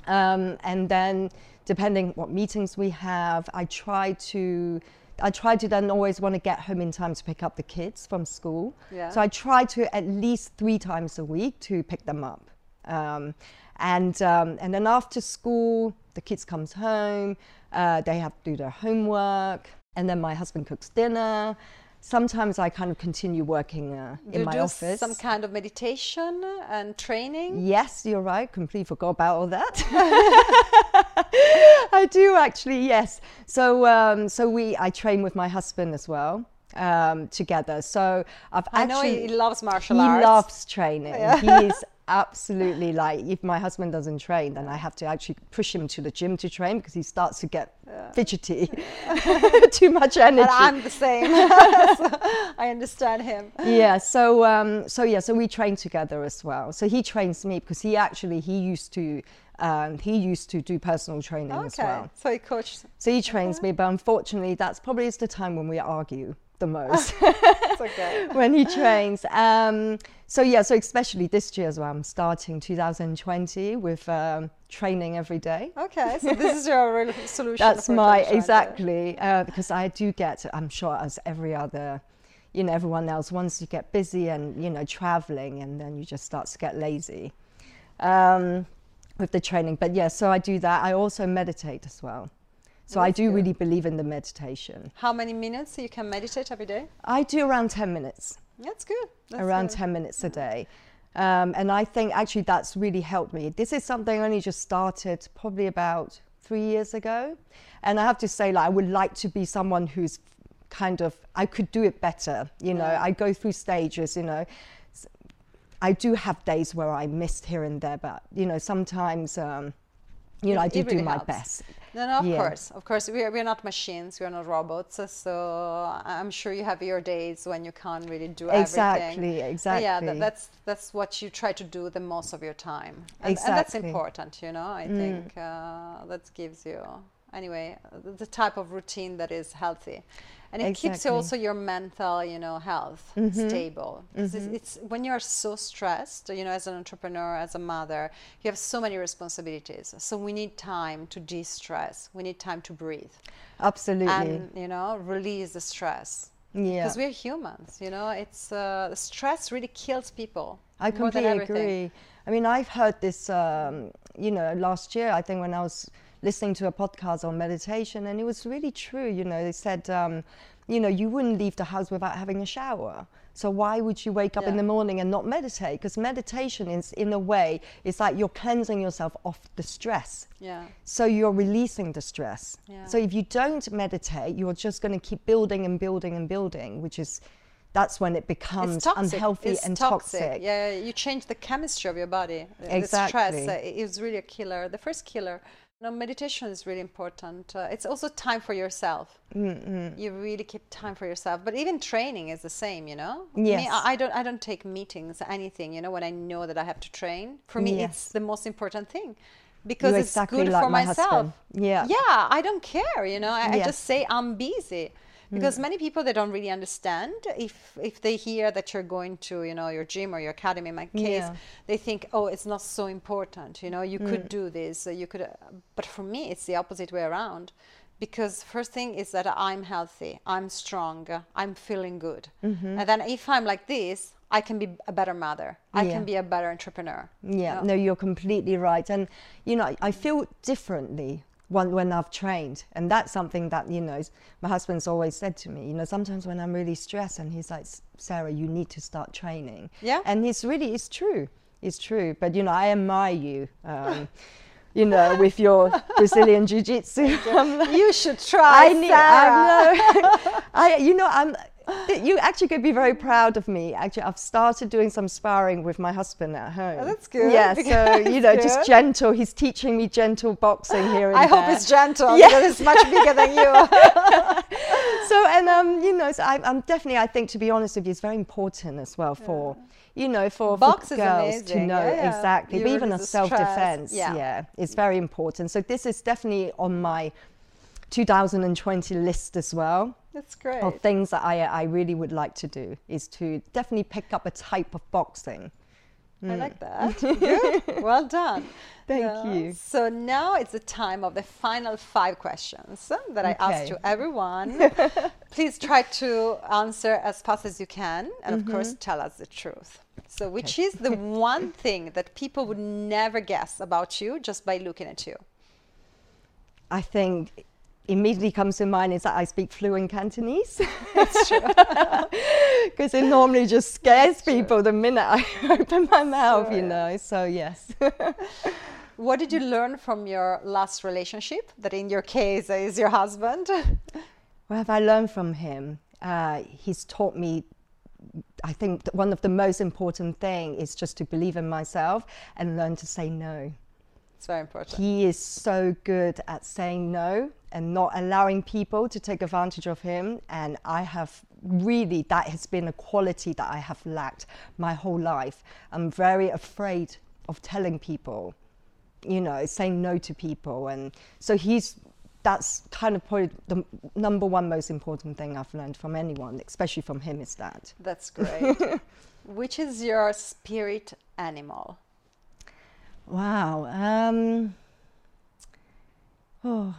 [SPEAKER 2] Um, and then, depending what meetings we have, I try to. I try to then always want to get home in time to pick up the kids from school.
[SPEAKER 1] Yeah.
[SPEAKER 2] So I try to at least three times a week to pick them up. Um, and um, and then after school, the kids comes home. Uh, they have to do their homework, and then my husband cooks dinner. Sometimes I kind of continue working uh, in my
[SPEAKER 1] do
[SPEAKER 2] office.
[SPEAKER 1] some kind of meditation and training?
[SPEAKER 2] Yes, you're right. Completely forgot about all that. I do actually. Yes. So um, so we I train with my husband as well um, together. So I've
[SPEAKER 1] I know he loves martial
[SPEAKER 2] he
[SPEAKER 1] arts.
[SPEAKER 2] He loves training.
[SPEAKER 1] Yeah.
[SPEAKER 2] He is absolutely like if my husband doesn't train, then I have to actually push him to the gym to train because he starts to get fidgety, too much energy.
[SPEAKER 1] and I'm the same. So I understand him.
[SPEAKER 2] yeah so um, so yeah so we train together as well so he trains me because he actually he used to um, he used to do personal training as
[SPEAKER 1] Okay,
[SPEAKER 2] well
[SPEAKER 1] so he coached.
[SPEAKER 2] so he trains me but unfortunately that's probably is the time when we argue the most.
[SPEAKER 1] Okay.
[SPEAKER 2] when he trains. Um, so yeah so especially this year as well i'm starting 2020 with um, training every day.
[SPEAKER 1] Okay, so this is your real solution.
[SPEAKER 2] that's my exactly uh, because I do get I'm sure as every other you know everyone else once you get busy and you know traveling and then you just start to get lazy um, with the training. But yeah so I do that. I also meditate as well so I do
[SPEAKER 1] good.
[SPEAKER 2] really believe in the meditation
[SPEAKER 1] How many minutes you can meditate every day?
[SPEAKER 2] I do around 10 minutes
[SPEAKER 1] That's good. That's
[SPEAKER 2] around
[SPEAKER 1] good.
[SPEAKER 2] 10 minutes a day. Um, and I think actually that's really helped me. This is something I only just started probably about three years ago. And I have to say, like, I would like to be someone who's kind of, I could do it better. You know,
[SPEAKER 1] Yeah.
[SPEAKER 2] I go through stages, you know. I do have days where I missed here and there, but, you know, sometimes, um, you know,
[SPEAKER 1] It-
[SPEAKER 2] I do
[SPEAKER 1] it really
[SPEAKER 2] do my
[SPEAKER 1] helps.
[SPEAKER 2] best.
[SPEAKER 1] No, no, of
[SPEAKER 2] Yeah.
[SPEAKER 1] course, of course. We are, we are not machines. We are not robots. So I'm sure you have your days when you can't really do everything.
[SPEAKER 2] Exactly,
[SPEAKER 1] But Yeah, that, that's that's what you try to do the most of your time, and, and that's
[SPEAKER 2] Mm.
[SPEAKER 1] important. You know, I think uh, that gives you anyway the type of routine that is healthy, and it keeps
[SPEAKER 2] Exactly. Mm-hmm.
[SPEAKER 1] also your mental, you know, health stable. 'Cause it's, it's when you are so stressed, you know, as an entrepreneur, as a mother, you have so many responsibilities. So we need time to de-stress. We need time to breathe
[SPEAKER 2] Absolutely.
[SPEAKER 1] and you know release the stress.
[SPEAKER 2] yeah.
[SPEAKER 1] Because we're humans, you know. It's uh, stress really kills people.
[SPEAKER 2] I completely agree. I mean, I've heard this, um, you know, last year, I think when I was listening to a podcast on meditation, and it was really true. You know, they said, um, you know, you wouldn't leave the house without having a shower. So why would you wake up in the morning and not meditate? Because meditation is, in a way, it's like you're cleansing yourself of the stress.
[SPEAKER 1] Yeah.
[SPEAKER 2] So you're releasing the stress.
[SPEAKER 1] Yeah.
[SPEAKER 2] So if you don't meditate, you're just going to keep building and building and building, which is that's when it becomes
[SPEAKER 1] toxic.
[SPEAKER 2] unhealthy
[SPEAKER 1] it's
[SPEAKER 2] and
[SPEAKER 1] toxic.
[SPEAKER 2] toxic.
[SPEAKER 1] Yeah, you change the chemistry of your body.
[SPEAKER 2] Exactly.
[SPEAKER 1] The stress uh, is really a killer. The first killer. No, meditation is really important. Uh, it's also time for yourself.
[SPEAKER 2] Mm-hmm.
[SPEAKER 1] You really keep time for yourself. But even training is the same, you know. Me,
[SPEAKER 2] Yes.
[SPEAKER 1] I, I don't. I don't take meetings, anything. You know, when I know that I have to train. For me,
[SPEAKER 2] Yes.
[SPEAKER 1] it's the most important thing because
[SPEAKER 2] You're
[SPEAKER 1] it's
[SPEAKER 2] exactly
[SPEAKER 1] good
[SPEAKER 2] like
[SPEAKER 1] for
[SPEAKER 2] my
[SPEAKER 1] myself.
[SPEAKER 2] husband. Yeah.
[SPEAKER 1] Yeah, I don't care. You know, I, I just say I'm busy because hmm. many people they don't really understand if if they hear that you're going to you know your gym or your academy in my case
[SPEAKER 2] Yeah.
[SPEAKER 1] they think oh it's not so important you know you could hmm. do this you could uh, but for me it's the opposite way around because first thing is that i'm healthy i'm strong i'm feeling good mm-hmm. and then if i'm like this i can be a better mother i
[SPEAKER 2] Yeah.
[SPEAKER 1] can be a better entrepreneur you
[SPEAKER 2] Yeah,
[SPEAKER 1] know?
[SPEAKER 2] no, you're completely right. And, you know, I feel differently when, when I've trained. And that's something that, you know, my husband's always said to me, you know, sometimes when I'm really stressed and he's like, Sarah, you need to start training.
[SPEAKER 1] Yeah.
[SPEAKER 2] And it's really, it's true. It's true. But, you know, I admire you, um, you know, with your Brazilian Jiu Jitsu.
[SPEAKER 1] you should try
[SPEAKER 2] I need,
[SPEAKER 1] Sarah.
[SPEAKER 2] I know. I, you know, I'm, you actually could be very proud of me. Actually, I've started doing some sparring with my husband at home.
[SPEAKER 1] Oh, that's good.
[SPEAKER 2] Yeah, so you know,
[SPEAKER 1] That's
[SPEAKER 2] just gentle. He's teaching me gentle boxing here and
[SPEAKER 1] I hope it's gentle
[SPEAKER 2] Yeah.
[SPEAKER 1] because it's much bigger than you.
[SPEAKER 2] so and um, you know, so I, I'm definitely. I think to be honest with you, it's very important as well for. You know, for,
[SPEAKER 1] Box
[SPEAKER 2] for girls to know
[SPEAKER 1] yeah, yeah.
[SPEAKER 2] exactly, but even a
[SPEAKER 1] stress,
[SPEAKER 2] self-defense,
[SPEAKER 1] yeah.
[SPEAKER 2] yeah, it's very important. So this is definitely on my 2020 list as well.
[SPEAKER 1] That's great.
[SPEAKER 2] of things that I, I really would like to do is to definitely pick up a type of boxing.
[SPEAKER 1] I like that. Good. Well done.
[SPEAKER 2] Thank you.
[SPEAKER 1] So now it's the time of the final five questions that I asked to everyone. Please try to answer as fast as you can, and of course,
[SPEAKER 2] Mm-hmm.
[SPEAKER 1] tell us the truth. So, which is the one thing that people would never guess about you just by looking at you?
[SPEAKER 2] I think immediately comes to mind is that I speak fluent Cantonese. Because it normally just scares people the minute I open my mouth,
[SPEAKER 1] Sure.
[SPEAKER 2] you know. So, yes.
[SPEAKER 1] what did you learn from your last relationship? That in your case is your husband.
[SPEAKER 2] What have I learned from him? Uh, he's taught me. I think that one of the most important thing is just to believe in myself and learn to say no.
[SPEAKER 1] It's very important.
[SPEAKER 2] He is so good at saying no and not allowing people to take advantage of him. And I have really, that has been a quality that I have lacked my whole life. I'm very afraid of telling people, you know, saying no to people. And so he's, that's kind of probably the number one most important thing I've learned from anyone, especially from him, is that.
[SPEAKER 1] That's great. Which is your spirit animal?
[SPEAKER 2] Wow. Um, oh,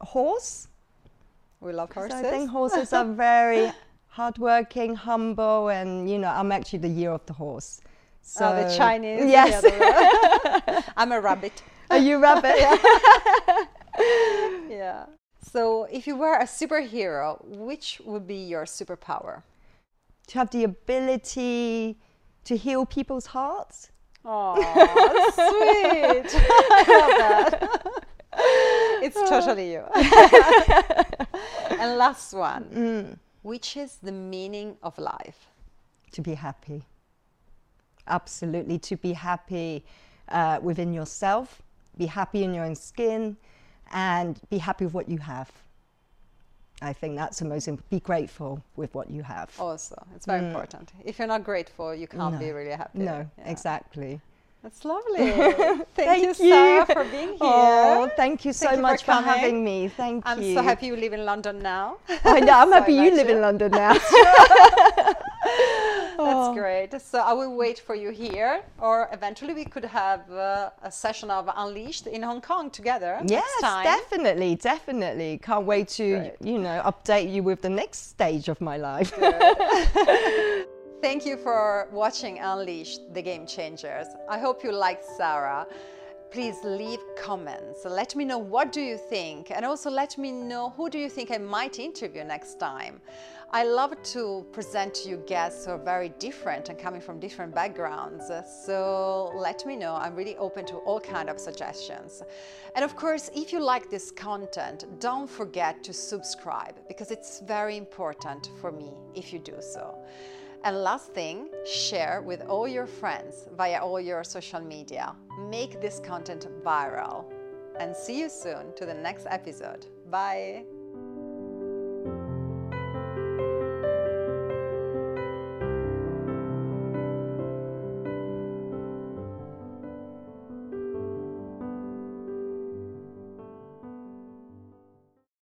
[SPEAKER 2] horse?
[SPEAKER 1] We love horses.
[SPEAKER 2] I think horses are very hardworking, humble, and you know, I'm actually the year of the horse. So
[SPEAKER 1] oh, the Chinese.
[SPEAKER 2] Yes.
[SPEAKER 1] the I'm a rabbit.
[SPEAKER 2] Are you rabbit?
[SPEAKER 1] Yeah. So, if you were a superhero, which would be your superpower?
[SPEAKER 2] to have the ability to heal people's hearts.
[SPEAKER 1] Oh, sweet. I love that. It's totally you. and last one. Which is the meaning of life?
[SPEAKER 2] To be happy. Absolutely, to be happy uh, within yourself, be happy in your own skin, and be happy with what you have. I think that's the most important. Be grateful with what you have.
[SPEAKER 1] Also, it's very important. If you're not grateful, you can't be really happy.
[SPEAKER 2] No,
[SPEAKER 1] Yeah.
[SPEAKER 2] exactly.
[SPEAKER 1] That's lovely. Thank,
[SPEAKER 2] Thank
[SPEAKER 1] you,
[SPEAKER 2] you.
[SPEAKER 1] Sarah, for being here.
[SPEAKER 2] Oh, thank you so
[SPEAKER 1] Thank you for
[SPEAKER 2] much for,
[SPEAKER 1] coming.
[SPEAKER 2] having me. Thank you.
[SPEAKER 1] I'm so happy you live in London now.
[SPEAKER 2] I know, I'm
[SPEAKER 1] So
[SPEAKER 2] happy you live
[SPEAKER 1] you.
[SPEAKER 2] in London now.
[SPEAKER 1] That's great. So I will wait for you here, or eventually we could have uh, a session of Unleashed in Hong Kong together
[SPEAKER 2] yes,
[SPEAKER 1] next time.
[SPEAKER 2] definitely, definitely. Can't wait to,
[SPEAKER 1] Great.
[SPEAKER 2] you know, update you with the next stage of my life.
[SPEAKER 1] Thank you for watching Unleashed, the Game Changers. I hope you liked Sarah. Please leave comments. Let me know what do you think and also let me know who do you think I might interview next time. I love to present to you guests who are very different and coming from different backgrounds. So let me know. I'm really open to all kind of suggestions. And of course, if you like this content, don't forget to subscribe because it's very important for me if you do so. And last thing, share with all your friends via all your social media. Make this content viral. And see you soon to the next episode. Bye.